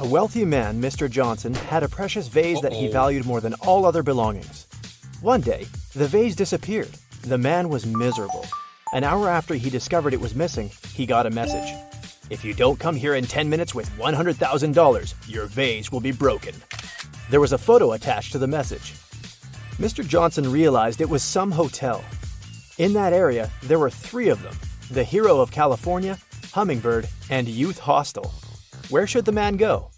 A wealthy man, Mr. Johnson, had a precious vase that he valued more than all other belongings. One day, the vase disappeared. The man was miserable. An hour after he discovered it was missing, he got a message. If you don't come here in 10 minutes with $100,000, your vase will be broken. There was a photo attached to the message. Mr. Johnson realized it was some hotel. In that area, there were three of them the Hero of California, Hummingbird, and Youth Hostel. Where should the man go?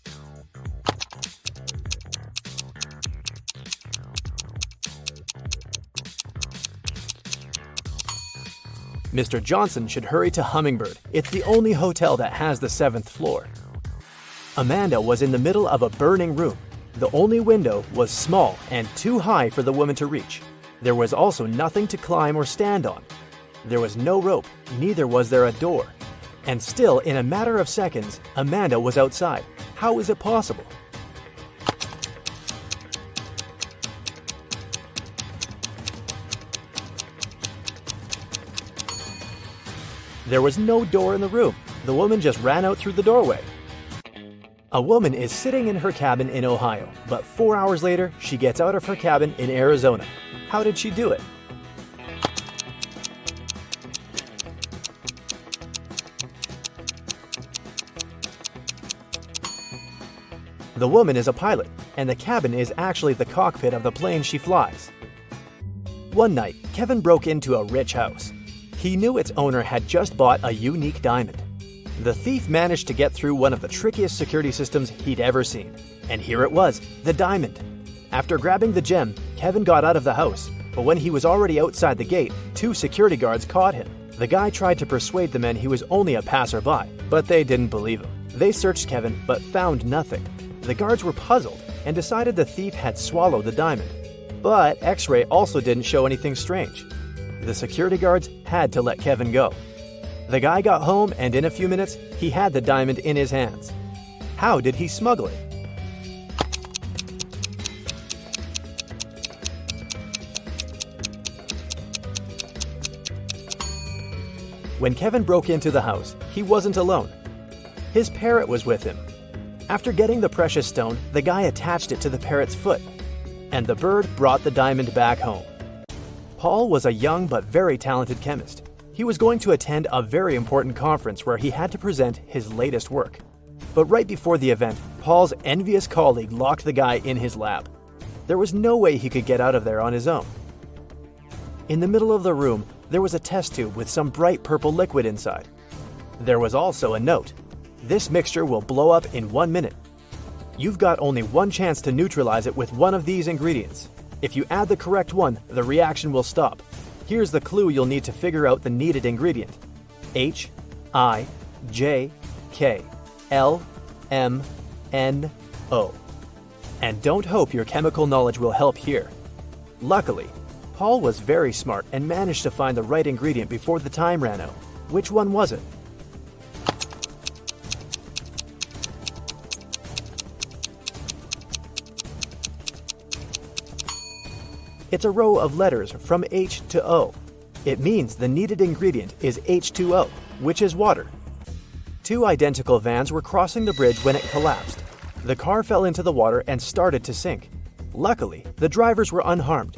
Mr. Johnson should hurry to Hummingbird. It's the only hotel that has the seventh floor. Amanda was in the middle of a burning room. The only window was small and too high for the woman to reach. There was also nothing to climb or stand on. There was no rope, neither was there a door. And still, in a matter of seconds, Amanda was outside. How is it possible? There was no door in the room. The woman just ran out through the doorway. A woman is sitting in her cabin in Ohio, but four hours later, she gets out of her cabin in Arizona. How did she do it? The woman is a pilot, and the cabin is actually the cockpit of the plane she flies. One night, Kevin broke into a rich house. He knew its owner had just bought a unique diamond. The thief managed to get through one of the trickiest security systems he'd ever seen. And here it was the diamond. After grabbing the gem, Kevin got out of the house, but when he was already outside the gate, two security guards caught him. The guy tried to persuade the men he was only a passerby, but they didn't believe him. They searched Kevin, but found nothing. The guards were puzzled and decided the thief had swallowed the diamond. But X ray also didn't show anything strange. The security guards had to let Kevin go. The guy got home, and in a few minutes, he had the diamond in his hands. How did he smuggle it? When Kevin broke into the house, he wasn't alone. His parrot was with him. After getting the precious stone, the guy attached it to the parrot's foot, and the bird brought the diamond back home. Paul was a young but very talented chemist. He was going to attend a very important conference where he had to present his latest work. But right before the event, Paul's envious colleague locked the guy in his lab. There was no way he could get out of there on his own. In the middle of the room, there was a test tube with some bright purple liquid inside. There was also a note This mixture will blow up in one minute. You've got only one chance to neutralize it with one of these ingredients. If you add the correct one, the reaction will stop. Here's the clue you'll need to figure out the needed ingredient H, I, J, K, L, M, N, O. And don't hope your chemical knowledge will help here. Luckily, Paul was very smart and managed to find the right ingredient before the time ran out. Which one was it? It's a row of letters from H to O. It means the needed ingredient is H2O, which is water. Two identical vans were crossing the bridge when it collapsed. The car fell into the water and started to sink. Luckily, the drivers were unharmed.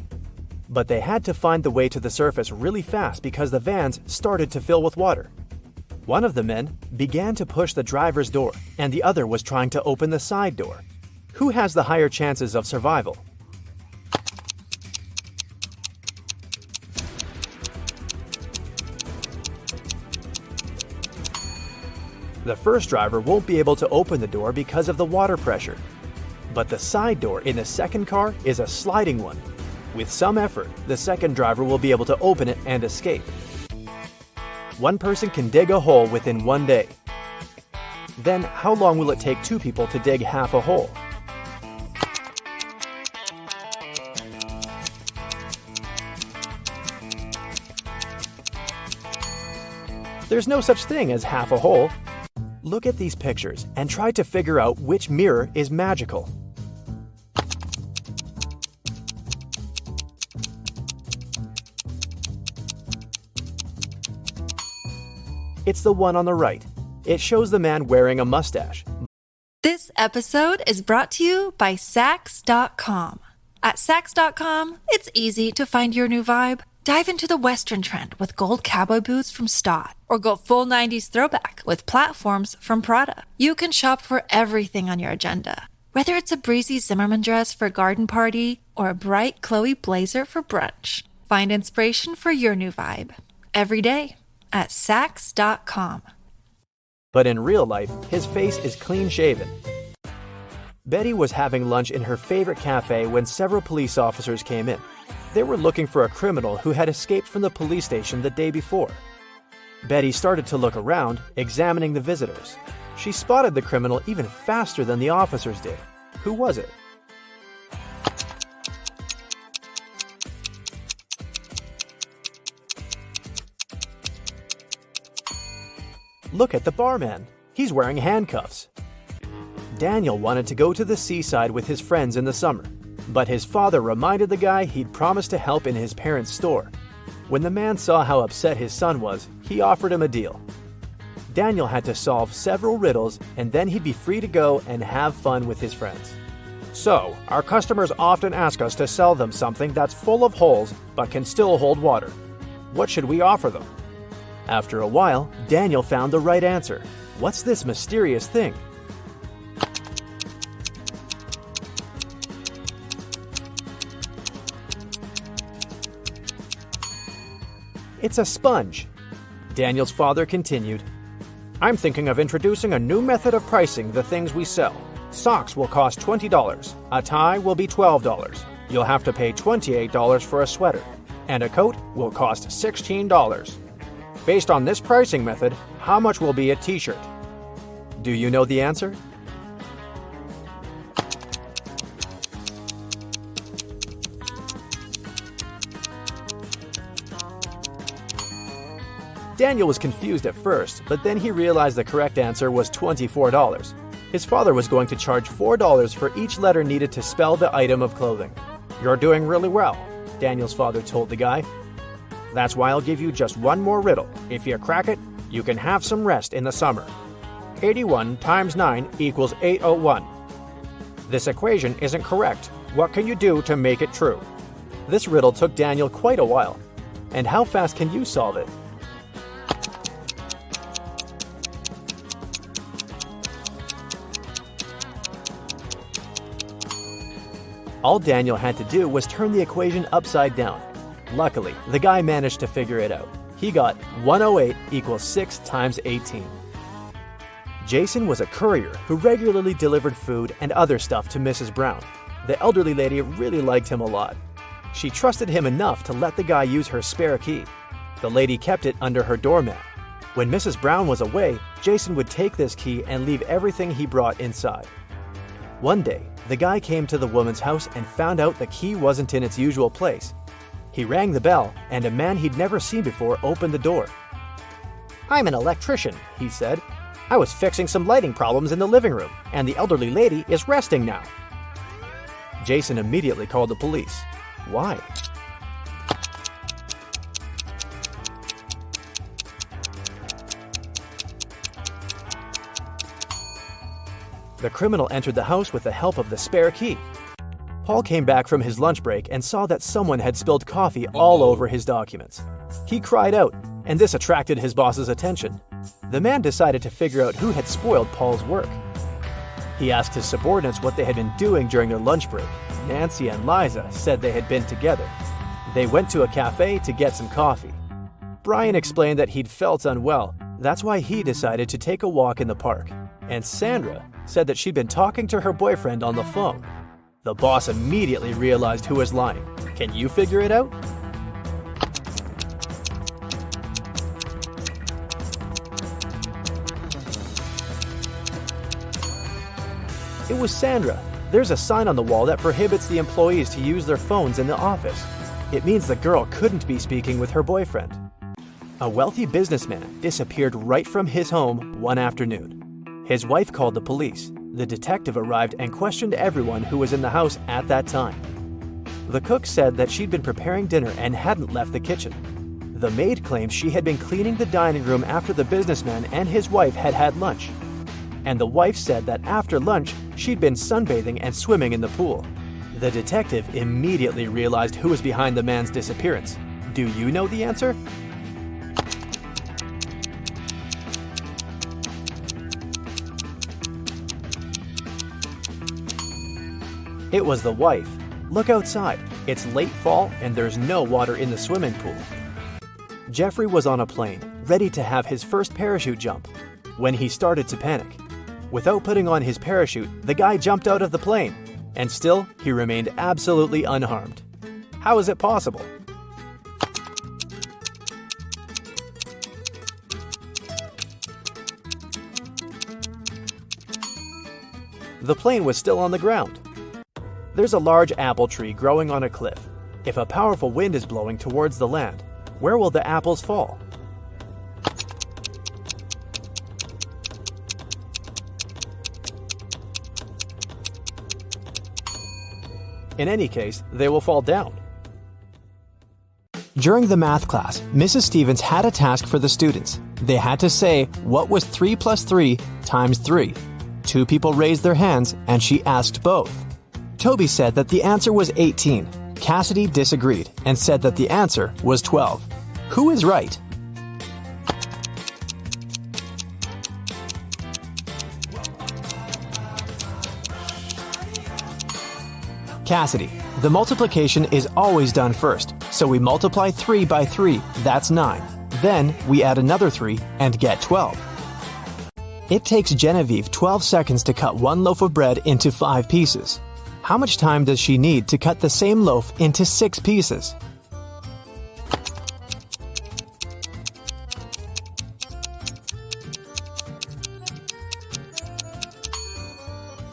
But they had to find the way to the surface really fast because the vans started to fill with water. One of the men began to push the driver's door, and the other was trying to open the side door. Who has the higher chances of survival? The first driver won't be able to open the door because of the water pressure. But the side door in the second car is a sliding one. With some effort, the second driver will be able to open it and escape. One person can dig a hole within one day. Then, how long will it take two people to dig half a hole? There's no such thing as half a hole. Look at these pictures and try to figure out which mirror is magical. It's the one on the right. It shows the man wearing a mustache. This episode is brought to you by Saks.com. At Saks.com, it's easy to find your new vibe. Dive into the Western trend with gold cowboy boots from Staud, or go full 90s throwback with platforms from Prada. You can shop for everything on your agenda, whether it's a breezy Zimmermann dress for a garden party or a bright Chloe blazer for brunch. Find inspiration for your new vibe every day at Saks.com. But in real life, his face is clean shaven. Betty was having lunch in her favorite cafe when several police officers came in. They were looking for a criminal who had escaped from the police station the day before. Betty started to look around, examining the visitors. She spotted the criminal even faster than the officers did. Who was it? Look at the barman. He's wearing handcuffs. Daniel wanted to go to the seaside with his friends in the summer, but his father reminded the guy he'd promised to help in his parents' store. When the man saw how upset his son was, he offered him a deal. Daniel had to solve several riddles, and then he'd be free to go and have fun with his friends. So, our customers often ask us to sell them something that's full of holes but can still hold water. What should we offer them? After a while, Daniel found the right answer. What's this mysterious thing? It's a sponge. Daniel's father continued. I'm thinking of introducing a new method of pricing the things we sell. Socks will cost $20. A tie will be $12. You'll have to pay $28 for a sweater. And a coat will cost $16. Based on this pricing method, how much will be a t shirt? Do you know the answer? Daniel was confused at first, but then he realized the correct answer was $24. His father was going to charge $4 for each letter needed to spell the item of clothing. You're doing really well, Daniel's father told the guy. That's why I'll give you just one more riddle. If you crack it, you can have some rest in the summer. 81 times 9 equals 801. This equation isn't correct. What can you do to make it true? This riddle took Daniel quite a while. And how fast can you solve it? All Daniel had to do was turn the equation upside down. Luckily, the guy managed to figure it out. He got 108 equals 6 times 18. Jason was a courier who regularly delivered food and other stuff to Mrs. Brown. The elderly lady really liked him a lot. She trusted him enough to let the guy use her spare key. The lady kept it under her doormat. When Mrs. Brown was away, Jason would take this key and leave everything he brought inside. One day, the guy came to the woman's house and found out the key wasn't in its usual place. He rang the bell, and a man he'd never seen before opened the door. I'm an electrician, he said. I was fixing some lighting problems in the living room, and the elderly lady is resting now. Jason immediately called the police. Why? The criminal entered the house with the help of the spare key. Paul came back from his lunch break and saw that someone had spilled coffee all over his documents. He cried out, and this attracted his boss's attention. The man decided to figure out who had spoiled Paul's work. He asked his subordinates what they had been doing during their lunch break. Nancy and Liza said they had been together. They went to a cafe to get some coffee. Brian explained that he'd felt unwell. That's why he decided to take a walk in the park. And Sandra said that she'd been talking to her boyfriend on the phone. The boss immediately realized who was lying. Can you figure it out? It was Sandra. There's a sign on the wall that prohibits the employees to use their phones in the office. It means the girl couldn't be speaking with her boyfriend. A wealthy businessman disappeared right from his home one afternoon. His wife called the police. The detective arrived and questioned everyone who was in the house at that time. The cook said that she'd been preparing dinner and hadn't left the kitchen. The maid claimed she had been cleaning the dining room after the businessman and his wife had had lunch. And the wife said that after lunch, she'd been sunbathing and swimming in the pool. The detective immediately realized who was behind the man's disappearance. Do you know the answer? It was the wife. Look outside. It's late fall and there's no water in the swimming pool. Jeffrey was on a plane, ready to have his first parachute jump, when he started to panic. Without putting on his parachute, the guy jumped out of the plane, and still he remained absolutely unharmed. How is it possible? The plane was still on the ground. There's a large apple tree growing on a cliff. If a powerful wind is blowing towards the land, where will the apples fall? In any case, they will fall down. During the math class, Mrs. Stevens had a task for the students. They had to say, What was 3 plus 3 times 3? Two people raised their hands, and she asked both. Toby said that the answer was 18. Cassidy disagreed and said that the answer was 12. Who is right? Cassidy. The multiplication is always done first, so we multiply 3 by 3, that's 9. Then we add another 3 and get 12. It takes Genevieve 12 seconds to cut one loaf of bread into 5 pieces. How much time does she need to cut the same loaf into 6 pieces?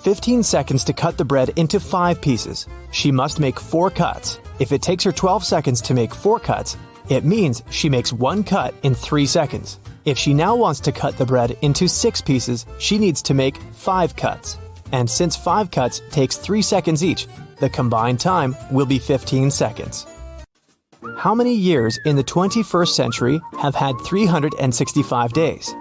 Fifteen seconds to cut the bread into five pieces. She must make four cuts. If it takes her 12 seconds to make four cuts, it means she makes one cut in three seconds. If she now wants to cut the bread into six pieces, she needs to make five cuts. And since five cuts takes three seconds each, the combined time will be 15 seconds. How many years in the 21st century have had 365 days?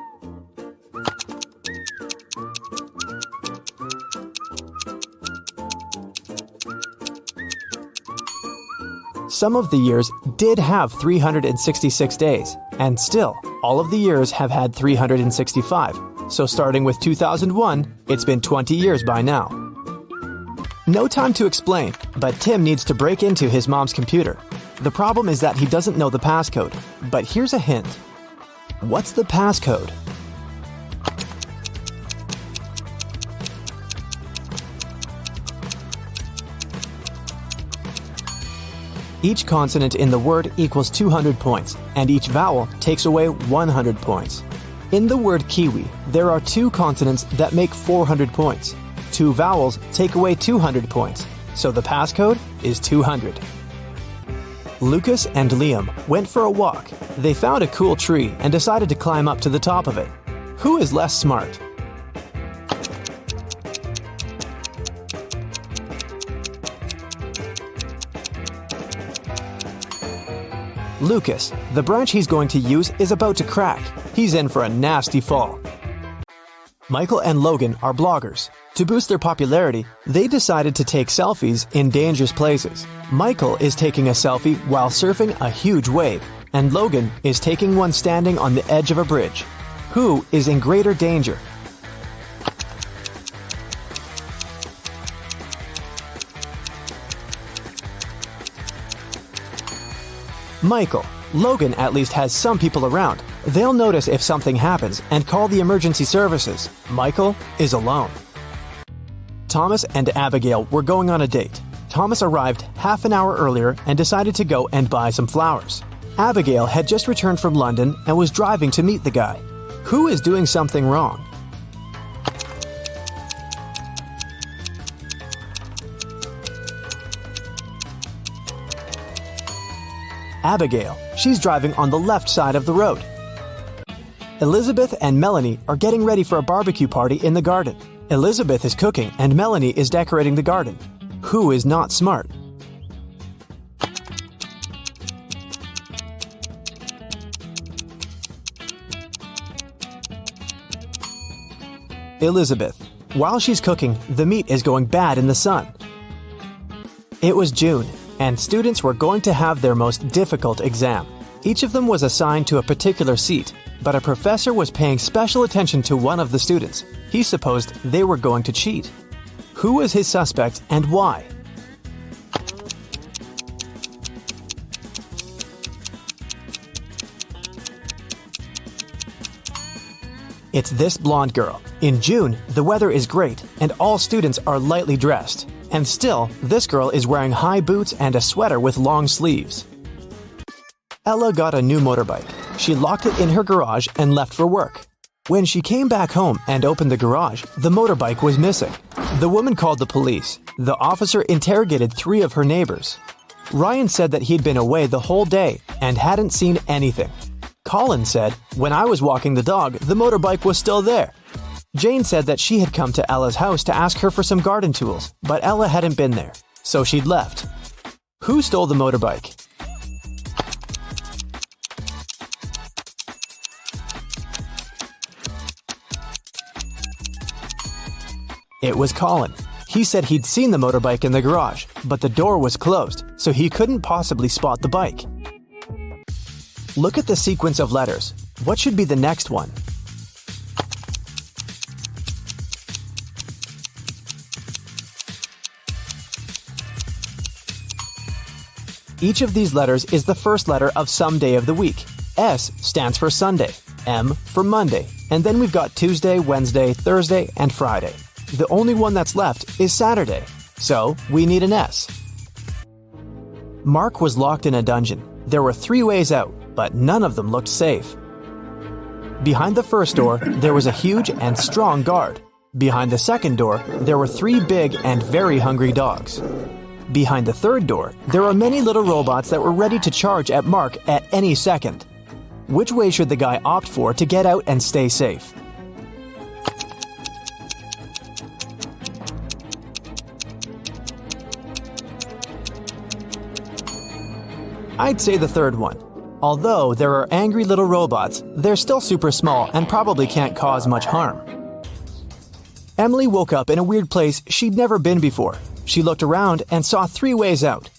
Some of the years did have 366 days, and still, all of the years have had 365. So starting with 2001, it's been 20 years by now. No time to explain, but Tim needs to break into his mom's computer. The problem is that he doesn't know the passcode, but here's a hint. What's the passcode? Each consonant in the word equals 200 points, and each vowel takes away 100 points. In the word kiwi, there are two consonants that make 400 points. Two vowels take away 200 points, so the passcode is 200. Lucas and Liam went for a walk. They found a cool tree and decided to climb up to the top of it. Who is less smart? Lucas, the branch he's going to use is about to crack. He's in for a nasty fall. Michael and Logan are bloggers. To boost their popularity, they decided to take selfies in dangerous places. Michael is taking a selfie while surfing a huge wave, and Logan is taking one standing on the edge of a bridge. Who is in greater danger? Michael. Logan at least has some people around. They'll notice if something happens and call the emergency services. Michael is alone. Thomas and Abigail were going on a date. Thomas arrived half an hour earlier and decided to go and buy some flowers. Abigail had just returned from London and was driving to meet the guy. Who is doing something wrong? Abigail. She's driving on the left side of the road. Elizabeth and Melanie are getting ready for a barbecue party in the garden. Elizabeth is cooking and Melanie is decorating the garden. Who is not smart? Elizabeth. While she's cooking, the meat is going bad in the sun. It was June, and students were going to have their most difficult exam. Each of them was assigned to a particular seat, but a professor was paying special attention to one of the students. He supposed they were going to cheat. Who was his suspect and why? It's this blonde girl. In June, the weather is great and all students are lightly dressed. And still, this girl is wearing high boots and a sweater with long sleeves. Ella got a new motorbike. She locked it in her garage and left for work. When she came back home and opened the garage, the motorbike was missing. The woman called the police. The officer interrogated three of her neighbors. Ryan said that he'd been away the whole day and hadn't seen anything. Colin said, When I was walking the dog, the motorbike was still there. Jane said that she had come to Ella's house to ask her for some garden tools, but Ella hadn't been there, so she'd left. Who stole the motorbike? It was Colin. He said he'd seen the motorbike in the garage, but the door was closed, so he couldn't possibly spot the bike. Look at the sequence of letters. What should be the next one? Each of these letters is the first letter of some day of the week. S stands for Sunday, M for Monday, and then we've got Tuesday, Wednesday, Thursday, and Friday. The only one that's left is Saturday, so we need an S. Mark was locked in a dungeon. There were three ways out, but none of them looked safe. Behind the first door, there was a huge and strong guard. Behind the second door, there were three big and very hungry dogs. Behind the third door, there are many little robots that were ready to charge at Mark at any second. Which way should the guy opt for to get out and stay safe? I'd say the third one. Although there are angry little robots, they're still super small and probably can't cause much harm. Emily woke up in a weird place she'd never been before. She looked around and saw three ways out.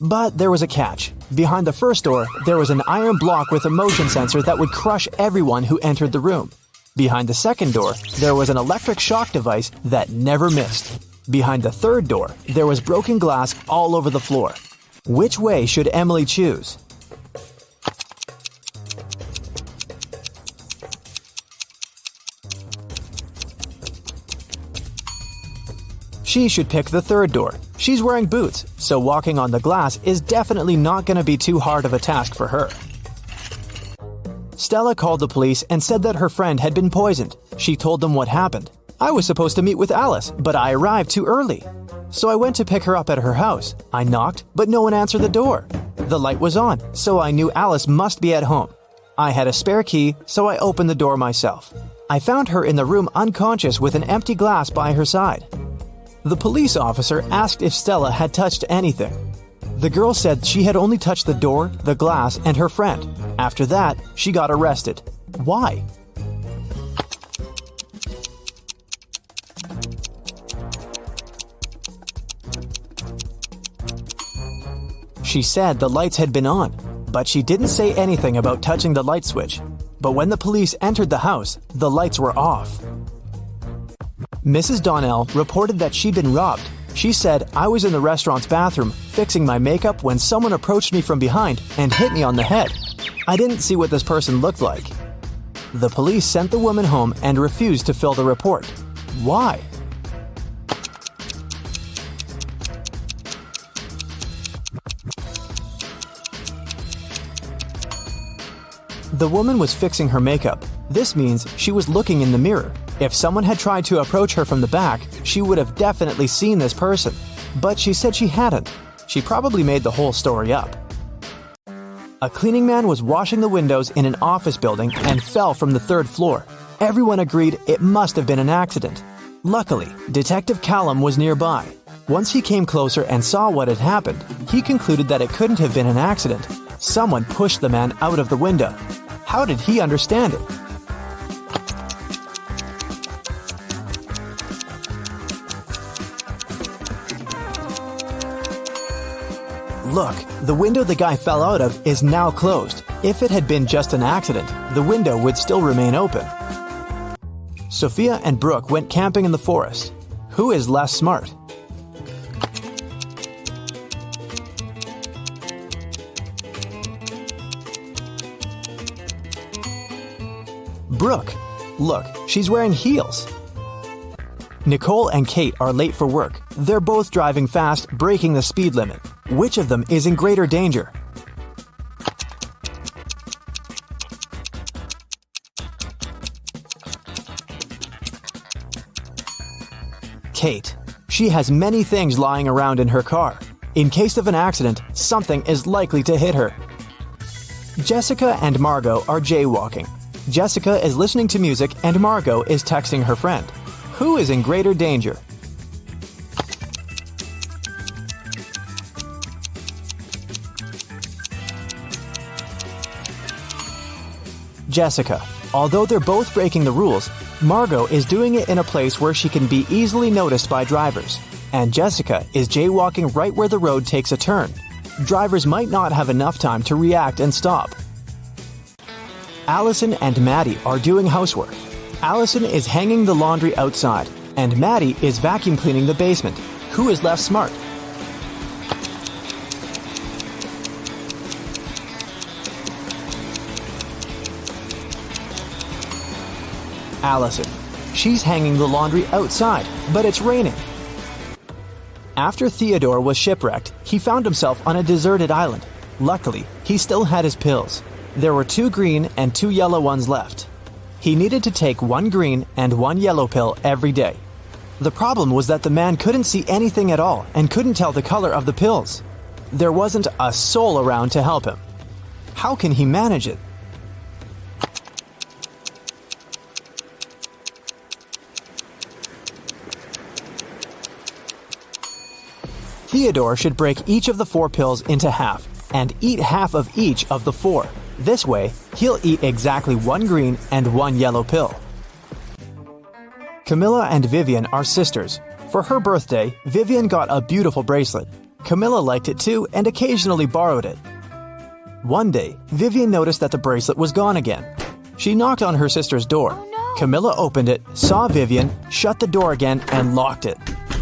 But there was a catch. Behind the first door, there was an iron block with a motion sensor that would crush everyone who entered the room. Behind the second door, there was an electric shock device that never missed. Behind the third door, there was broken glass all over the floor. Which way should Emily choose? She should pick the third door. She's wearing boots, so walking on the glass is definitely not going to be too hard of a task for her. Stella called the police and said that her friend had been poisoned. She told them what happened. I was supposed to meet with Alice, but I arrived too early. So I went to pick her up at her house. I knocked, but no one answered the door. The light was on, so I knew Alice must be at home. I had a spare key, so I opened the door myself. I found her in the room unconscious with an empty glass by her side. The police officer asked if Stella had touched anything. The girl said she had only touched the door, the glass, and her friend. After that, she got arrested. Why? She said the lights had been on, but she didn't say anything about touching the light switch. But when the police entered the house, the lights were off. Mrs. Donnell reported that she'd been robbed. She said, I was in the restaurant's bathroom fixing my makeup when someone approached me from behind and hit me on the head. I didn't see what this person looked like. The police sent the woman home and refused to fill the report. Why? The woman was fixing her makeup. This means she was looking in the mirror. If someone had tried to approach her from the back, she would have definitely seen this person. But she said she hadn't. She probably made the whole story up. A cleaning man was washing the windows in an office building and fell from the third floor. Everyone agreed it must have been an accident. Luckily, Detective Callum was nearby. Once he came closer and saw what had happened, he concluded that it couldn't have been an accident. Someone pushed the man out of the window. How did he understand it? Look, the window the guy fell out of is now closed. If it had been just an accident, the window would still remain open. Sophia and Brooke went camping in the forest. Who is less smart? Brooke. Look, she's wearing heels. Nicole and Kate are late for work. They're both driving fast, breaking the speed limit. Which of them is in greater danger? Kate. She has many things lying around in her car. In case of an accident, something is likely to hit her. Jessica and Margot are jaywalking. Jessica is listening to music and Margot is texting her friend. Who is in greater danger? Jessica. Although they're both breaking the rules, Margot is doing it in a place where she can be easily noticed by drivers. And Jessica is jaywalking right where the road takes a turn. Drivers might not have enough time to react and stop. Allison and Maddie are doing housework. Allison is hanging the laundry outside, and Maddie is vacuum cleaning the basement. Who is less smart? Allison. She's hanging the laundry outside, but it's raining. After Theodore was shipwrecked, he found himself on a deserted island. Luckily, he still had his pills. There were two green and two yellow ones left. He needed to take one green and one yellow pill every day. The problem was that the man couldn't see anything at all and couldn't tell the color of the pills. There wasn't a soul around to help him. How can he manage it? Theodore should break each of the four pills into half and eat half of each of the four. This way, he'll eat exactly one green and one yellow pill. Camilla and Vivian are sisters. For her birthday, Vivian got a beautiful bracelet. Camilla liked it too and occasionally borrowed it. One day, Vivian noticed that the bracelet was gone again. She knocked on her sister's door. Oh, Camilla opened it, saw Vivian, shut the door again, and locked it.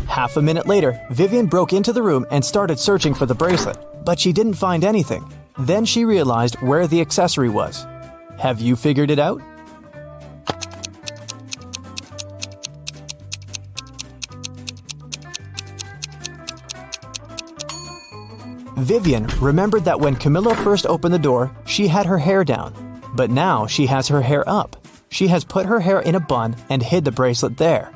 Half a minute later, Vivian broke into the room and started searching for the bracelet, but she didn't find anything. Then she realized where the accessory was. Have you figured it out? Vivian remembered that when Camilla first opened the door, she had her hair down, but now she has her hair up. She has put her hair in a bun and hid the bracelet there.